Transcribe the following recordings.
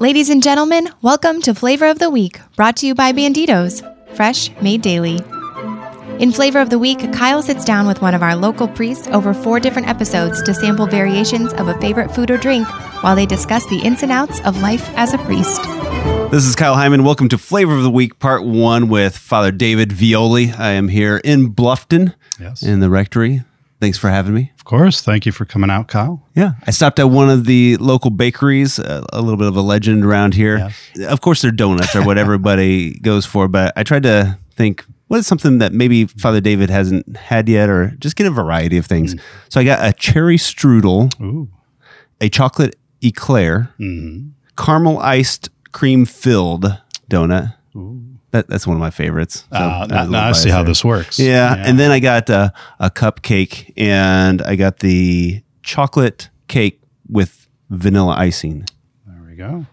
Ladies and gentlemen, welcome to Flavor of the Week, brought to you by Banditos, fresh made daily. In Flavor of the Week, Kyle sits down with one of our local priests over four different episodes to sample variations of a favorite food or drink while they discuss the ins and outs of life as a priest. This is Kyle Heimann. Welcome to Flavor of the Week, Part One, with Father David Violi. I am here in Bluffton, Yes. in the rectory. Thanks for having me. Of course. Thank you for coming out, Kyle. Yeah, I stopped at one of the local bakeries, uh, a little bit of a legend around here. Of course, they're donuts or what everybody goes for, but I tried to think what is something that maybe Father David hasn't had yet, or just get a variety of things. So I got a cherry strudel, Ooh. a chocolate eclair, caramel iced cream filled donut. That, that's one of my favorites. So Uh, now, now I see how this works. Yeah. And then I got uh, a cupcake and I got the chocolate cake with vanilla icing. there we go.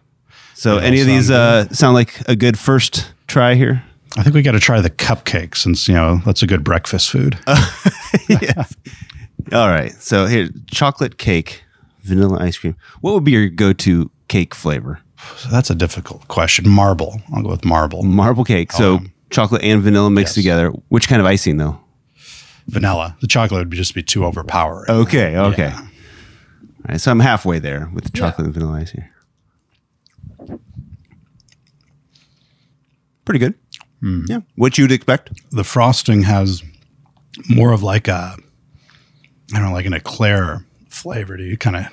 So any of these sound uh, sound like a good first try here? I think we got to try the cupcake since, you know, that's a good breakfast food. yes. All right. So here, chocolate cake, vanilla ice cream. What would be your go-to cake flavor? So that's a difficult question. Marble. I'll go with marble. Marble cake. So um, chocolate and vanilla mixed Yes. together. Which kind of icing though? Vanilla. The chocolate would just be too overpowering. Okay. Okay. Yeah. All right. So I'm halfway there with the chocolate and vanilla icing. Pretty good. Hmm. Yeah. What you'd expect? The frosting has more of like a, I don't know, like an eclair flavor. Do you kind of,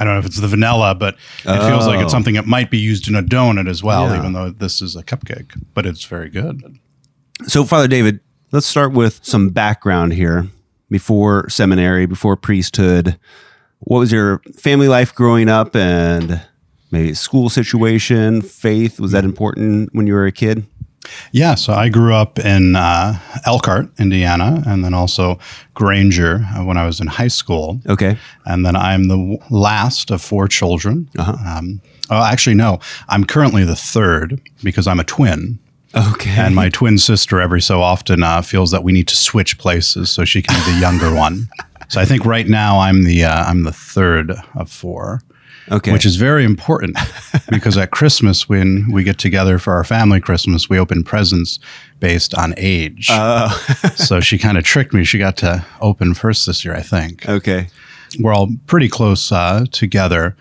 I don't know if it's the vanilla, but it feels like Oh. it's something that might be used in a donut as well, Yeah. even though this is a cupcake, but it's very good. So, Father David, let's start with some background here. Before seminary, before priesthood, what was your family life growing up and maybe school situation, faith? Was that important when you were a kid? Yeah, so I grew up in uh, Elkhart, Indiana, and then also Granger uh, when I was in high school. Okay. And then I'm the w- last of four children. Uh-huh. Um, oh, actually, no, I'm currently the third because I'm a twin. Okay. And my twin sister, every so often, uh, feels that we need to switch places so she can be the younger one. So I think right now I'm the uh, I'm the third of four okay. which is very important because at Christmas, when we get together for our family Christmas, we open presents based on age. Uh, so she kind of tricked me. She got to open first this year, I think. okay. We're all pretty close uh, together.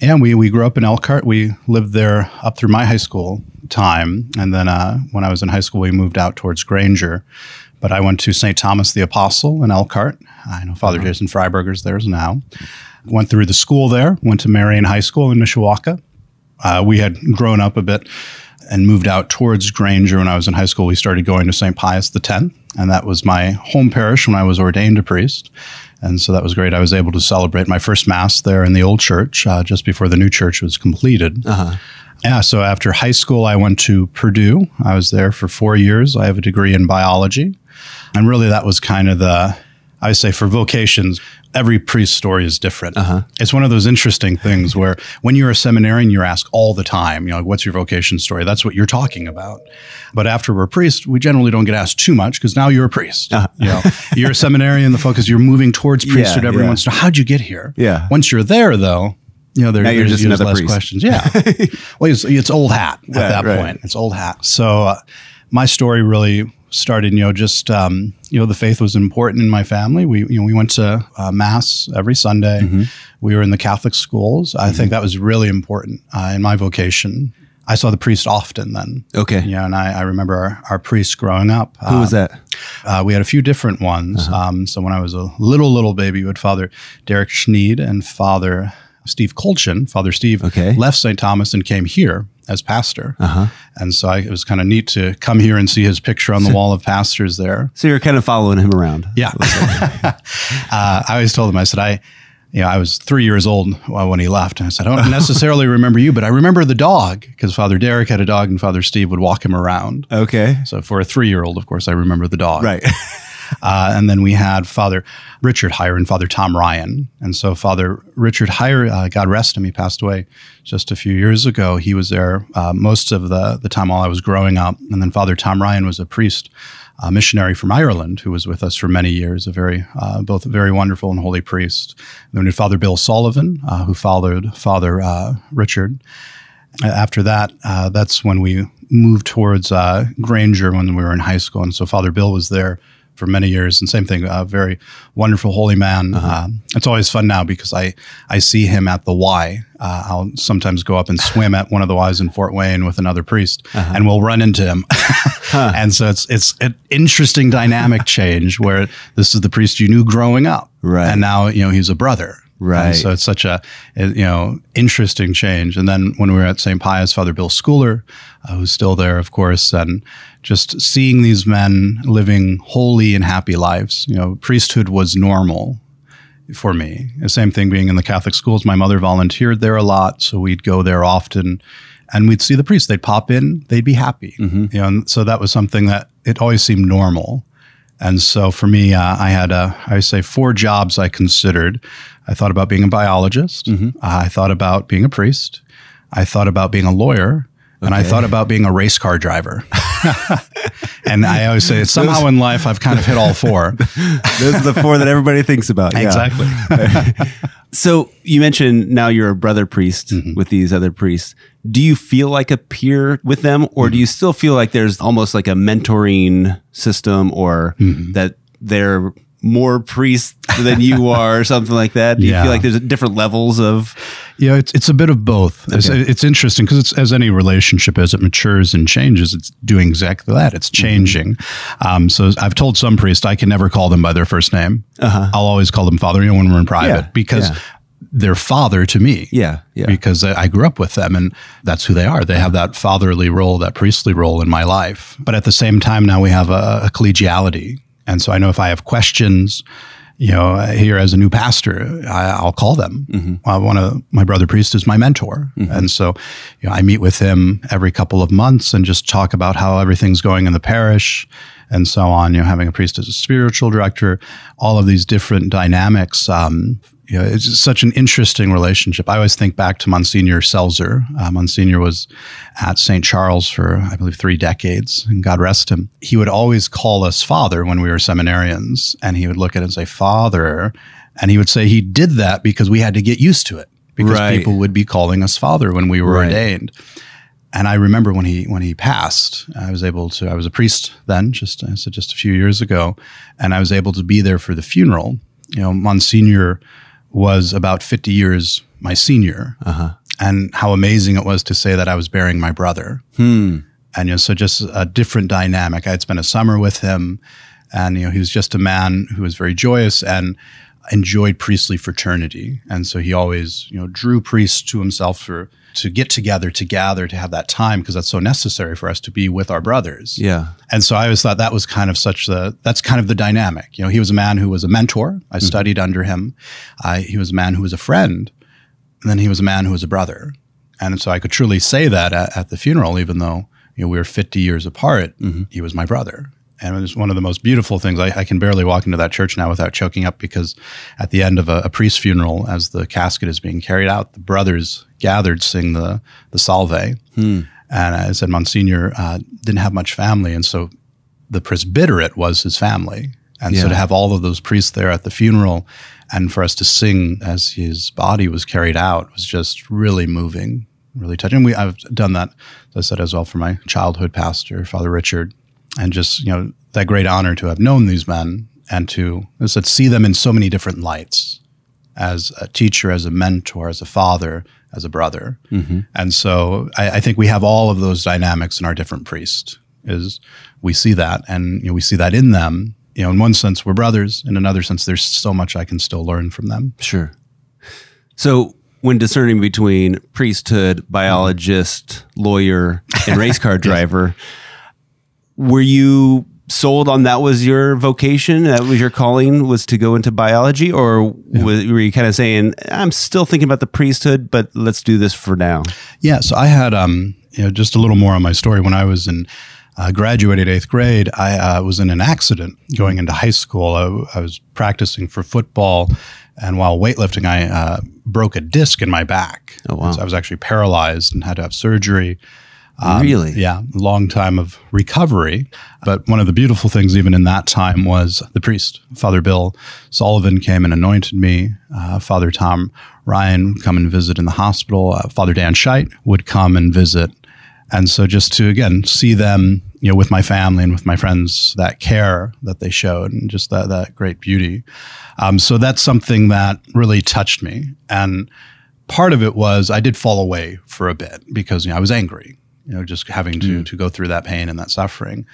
And we, we grew up in Elkhart. We lived there up through my high school time. And then uh, when I was in high school, we moved out towards Granger. But I went to St. Thomas the Apostle in Elkhart. I know Father Jason Freiburger's there now. Went through the school there, went to Marian High School in Mishawaka. Uh, we had grown up a bit and moved out towards Granger when I was in high school. We started going to St. Pius X, and that was my home parish when I was ordained a priest. And so that was great. I was able to celebrate my first Mass there in the old church uh, just before the new church was completed. Yeah, so after high school, I went to Purdue. I was there for four years. I have a degree in biology. And really, that was kind of the, I would say, for vocations, every priest story is different. It's one of those interesting things where when you're a seminarian, you're asked all the time, you know, what's your vocation story? That's what you're talking about. But after we're a priest, we generally don't get asked too much because now you're a priest. You know, you're a seminarian. The focus you're moving towards priesthood. Yeah, Everyone yeah. wants to know how'd you get here? Yeah. Once you're there, though, you know, there, Now you're there's just another less priest. questions. Yeah. well, it's, it's old hat at Right, that right. point. It's old hat. So uh, my story really started, you know, just um, you know, the faith was important in my family. We you know we went to uh, mass every Sunday. Mm-hmm. We were in the Catholic schools. I think that was really important uh, in my vocation. I saw the priest often then. Okay. Yeah, and I, I remember our, our priest growing up. Who was that? Uh, we had a few different ones. Um, so when I was a little, little baby, we had Father Derek Sneyd and Father Steve Colchin. Father Steve Okay. left St. Thomas and came here as pastor. And so I, it was kind of neat to come here and see his picture on the wall of pastors there. So you're kind of following him around. Yeah. uh, I always told him, I said, I, you know, I was three years old when he left. And I said, I don't necessarily remember you, but I remember the dog because Father Derek had a dog and Father Steve would walk him around. Okay. So for a three year old, of course, I remember the dog. Right. Uh, and then we had Father Richard Heyer and Father Tom Ryan. And so Father Richard Heyer, uh, God rest him, he passed away just a few years ago. He was there uh, most of the, the time while I was growing up. And then Father Tom Ryan was a priest, a missionary from Ireland who was with us for many years, a very, uh, both very wonderful and holy priest. And then we had Father Bill Sullivan, uh, who followed Father uh, Richard. After that, uh, that's when we moved towards uh, Granger when we were in high school, and so Father Bill was there for many years. And same thing, a very wonderful holy man. Uh-huh. Um, it's always fun now because I I see him at the Y. Uh, I'll sometimes go up and swim at one of the Ys in Fort Wayne with another priest, uh-huh. and we'll run into him. huh. And so it's it's an interesting dynamic change where this is the priest you knew growing up, right? And now you know he's a brother. Right. And so it's such a, you know, interesting change. And then when we were at St. Pius, Father Bill Schooler, uh, who's still there, of course, and just seeing these men living holy and happy lives. You know, priesthood was normal for me. The same thing being in the Catholic schools. My mother volunteered there a lot, so we'd go there often and we'd see the priests. They'd pop in, they'd be happy. Mm-hmm. You know, and so that was something that it always seemed normal. And so for me, uh, I had, uh, I say, four jobs I considered. I thought about being a biologist. Mm-hmm. I thought about being a priest. I thought about being a lawyer. Okay. And I thought about being a race car driver. and I always say somehow in life I've kind of hit all four. Those are the four that everybody thinks about. Yeah. Exactly. so you mentioned now you're a brother priest mm-hmm. with these other priests. Do you feel like a peer with them, or mm-hmm. do you still feel like there's almost like a mentoring system, or mm-hmm. that they're more priest than you are or something like that? Do you yeah. feel like there's different levels of? Yeah, it's, it's a bit of both. Okay. It's, it's, interesting because it's as any relationship, as it matures and changes, it's doing exactly that. It's mm-hmm. changing. Mm-hmm. Um, so I've told some priests I can never call them by their first name. Uh-huh. I'll always call them father, you know, when we're in private yeah. because. Yeah. They're father to me. Yeah, yeah. Because I grew up with them and that's who they are. They have that fatherly role, that priestly role in my life. But at the same time, now we have a, a collegiality and so I know if I have questions, you know, here as a new pastor, I, will call them. Mm-hmm. Uh, one of my brother priest is my mentor, mm-hmm. and so you know, I meet with him every couple of months and just talk about how everything's going in the parish and so on. You know, having a priest as a spiritual director, all of these different dynamics. Um, you know, it's such an interesting relationship. I always think back to Monsignor Selzer. Uh, Monsignor was at St. Charles for, I believe, three decades, and God rest him. He would always call us Father when we were seminarians, and he would look at it and say, Father. And he would say he did that because we had to get used to it, because right. people would be calling us Father when we were right. ordained. And I remember when he when he passed, I was able to. I was a priest then, just I said just a few years ago, and I was able to be there for the funeral. You know, Monsignor was about 50 years my senior. Uh-huh. And how amazing it was to say that I was bearing my brother. Hmm. And you know, so just a different dynamic. I had spent a summer with him, and you know, he was just a man who was very joyous and enjoyed priestly fraternity. And so he always, you know, drew priests to himself for to get together, to gather, to have that time because that's so necessary for us to be with our brothers. Yeah. And so I always thought that was kind of such the that's kind of the dynamic. You know, he was a man who was a mentor. I mm-hmm. studied under him. I, he was a man who was a friend, and then he was a man who was a brother. And so I could truly say that at, at the funeral, even though you know we were 50 years apart. Mm-hmm. He was my brother and it was one of the most beautiful things. I, I, can barely walk into that church now without choking up because at the end of a, a priest funeral, as the casket is being carried out, the brothers gathered sing the the Salve, hmm. and I said Monsignor uh, didn't have much family, and so the presbyterate was his family, and yeah. so to have all of those priests there at the funeral, and for us to sing as his body was carried out was just really moving, really touching. We I've done that, as I said as well for my childhood pastor, Father Richard and just you know that great honor to have known these men and to as I said, see them in so many different lights as a teacher, as a mentor, as a father, as a brother. Mm-hmm. And so I, I, think we have all of those dynamics in our different priests. Is we see that, and you know, we see that in them. You know, in one sense, we're brothers. In another sense, there's so much I can still learn from them. Sure. So when discerning between priesthood, biologist, lawyer, and race car driver were you sold on that was your vocation that was your calling was to go into biology? Or yeah. were you kind of saying i'm still thinking about the priesthood but let's do this for now yeah so i had um you know just a little more on my story. When i was in uh, graduated eighth grade i uh, was in an accident going into high school. I, I, was practicing for football and while weightlifting i uh, broke a disc in my back. Oh, wow. so i was actually paralyzed and had to have surgery Um, really? Yeah, long time of recovery. But one of the beautiful things, even in that time, was the priest, Father Bill Sullivan, came and anointed me. Uh, Father Tom Ryan would come and visit in the hospital. Uh, Father Dan Scheidt would come and visit. And so just to, again, see them, you know, with my family and with my friends, that care that they showed and just that, that great beauty. Um, so that's something that really touched me. And part of it was I did fall away for a bit because, you know, I was angry you know, just having to, mm. to go through that pain and that suffering.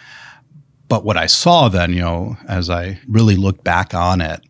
But what I saw then, you know, as I really looked back on it,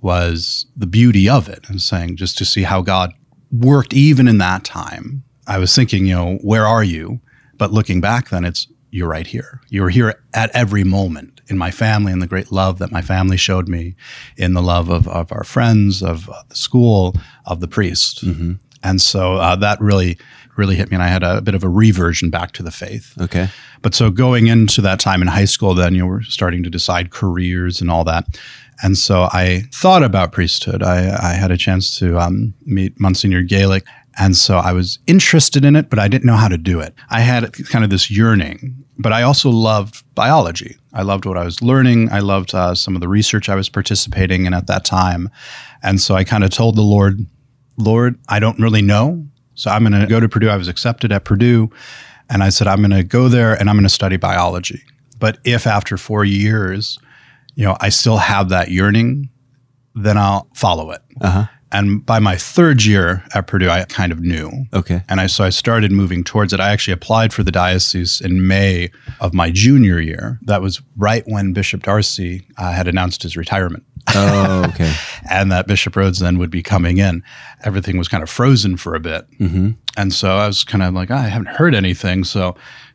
was the beauty of it and saying just to see how God worked even in that time. I was thinking, you know, where are you? But looking back then, it's you're right here. You're here at every moment in my family and the great love that my family showed me, in the love of, of our friends, of the school, of the priest. Mm-hmm. And so uh, that really really hit me. And I had a, bit of a reversion back to the faith. Okay. But so going into that time in high school, then you know, we're starting to decide careers and all that. And so I thought about priesthood. I, I had a chance to um, meet Monsignor Galic. And so I was interested in it, but I didn't know how to do it. I had kind of this yearning, but I also loved biology. I loved what I was learning. I loved uh, some of the research I was participating in at that time. And so I kind of told the Lord, Lord, I don't really know, so I'm going to go to Purdue. I was accepted at Purdue. And I said, I'm going to go there and I'm going to study biology. But if after four years, you know, I still have that yearning, then I'll follow it. Uh-huh. And by my third year at Purdue, I kind of knew. Okay. And I so I started moving towards it. I actually applied for the diocese in May of my junior year. That was right when Bishop D'Arcy uh, had announced his retirement. Oh, okay. and that Bishop Rhoades then would be coming in. Everything was kind of frozen for a bit. Mm-hmm. And so I was kind of like, oh, I haven't heard anything. So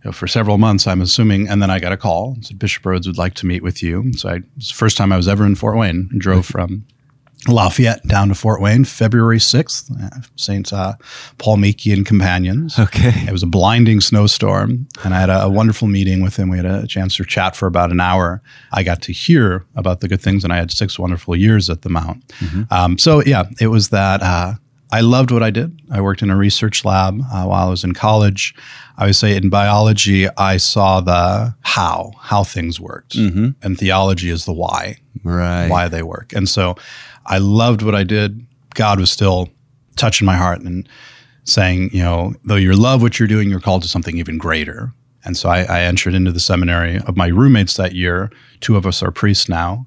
you know, for several months, I'm assuming. And then I got a call. Said Bishop Rhoades would like to meet with you. So I, it was the first time I was ever in Fort Wayne and drove from Lafayette down to Fort Wayne, February 6th, uh, St. Uh, Paul Miki and companions. Okay. It was a blinding snowstorm, and I had a, a, wonderful meeting with him. We had a chance to chat for about an hour. I got to hear about the good things, and I had six wonderful years at the Mount. Mm-hmm. Um, so, yeah, it was that. Uh, I loved what I did. I worked in a research lab uh, while I was in college. I would say in biology, I saw the how, how things worked. Mm-hmm. And theology is the why, right? Why they work. And so I loved what I did. God was still touching my heart and saying, you know, though you love what you're doing, you're called to something even greater. And so I, I entered into the seminary of my roommates that year. Two of us are priests now,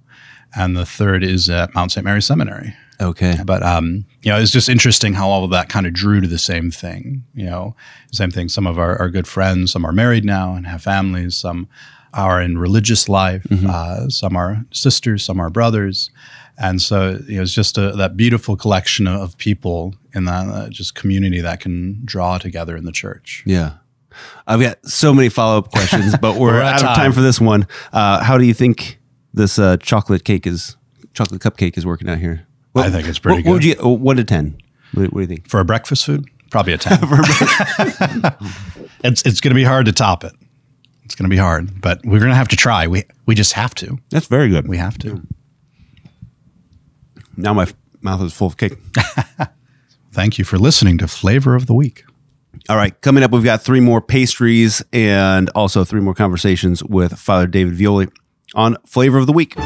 and the third is at Mount St. Mary Seminary. Okay. But um, you know, it's just interesting how all of that kind of drew to the same thing. You know, same thing. Some of our, our good friends, some are married now and have families. Some are in religious life. Mm-hmm. Uh, some are sisters. Some are brothers. And so you know, it's just a, that beautiful collection of people in that uh, just community that can draw together in the church. Yeah. I've got so many follow up questions, but we're, we're out of time for this one. Uh, how do you think this uh, chocolate cake is, chocolate cupcake is working out here? I think it's pretty what, good. What would you, one to 10? What, what, do you think? For a breakfast food? Probably a 10. it's it's going to be hard to top it. It's going to be hard, but we're going to have to try. We, we just have to. That's very good. We have to. Now my mouth is full of cake. Thank you for listening to Flavor of the Week. All right, coming up, we've got three more pastries and also three more conversations with Father David Violi on Flavor of the Week.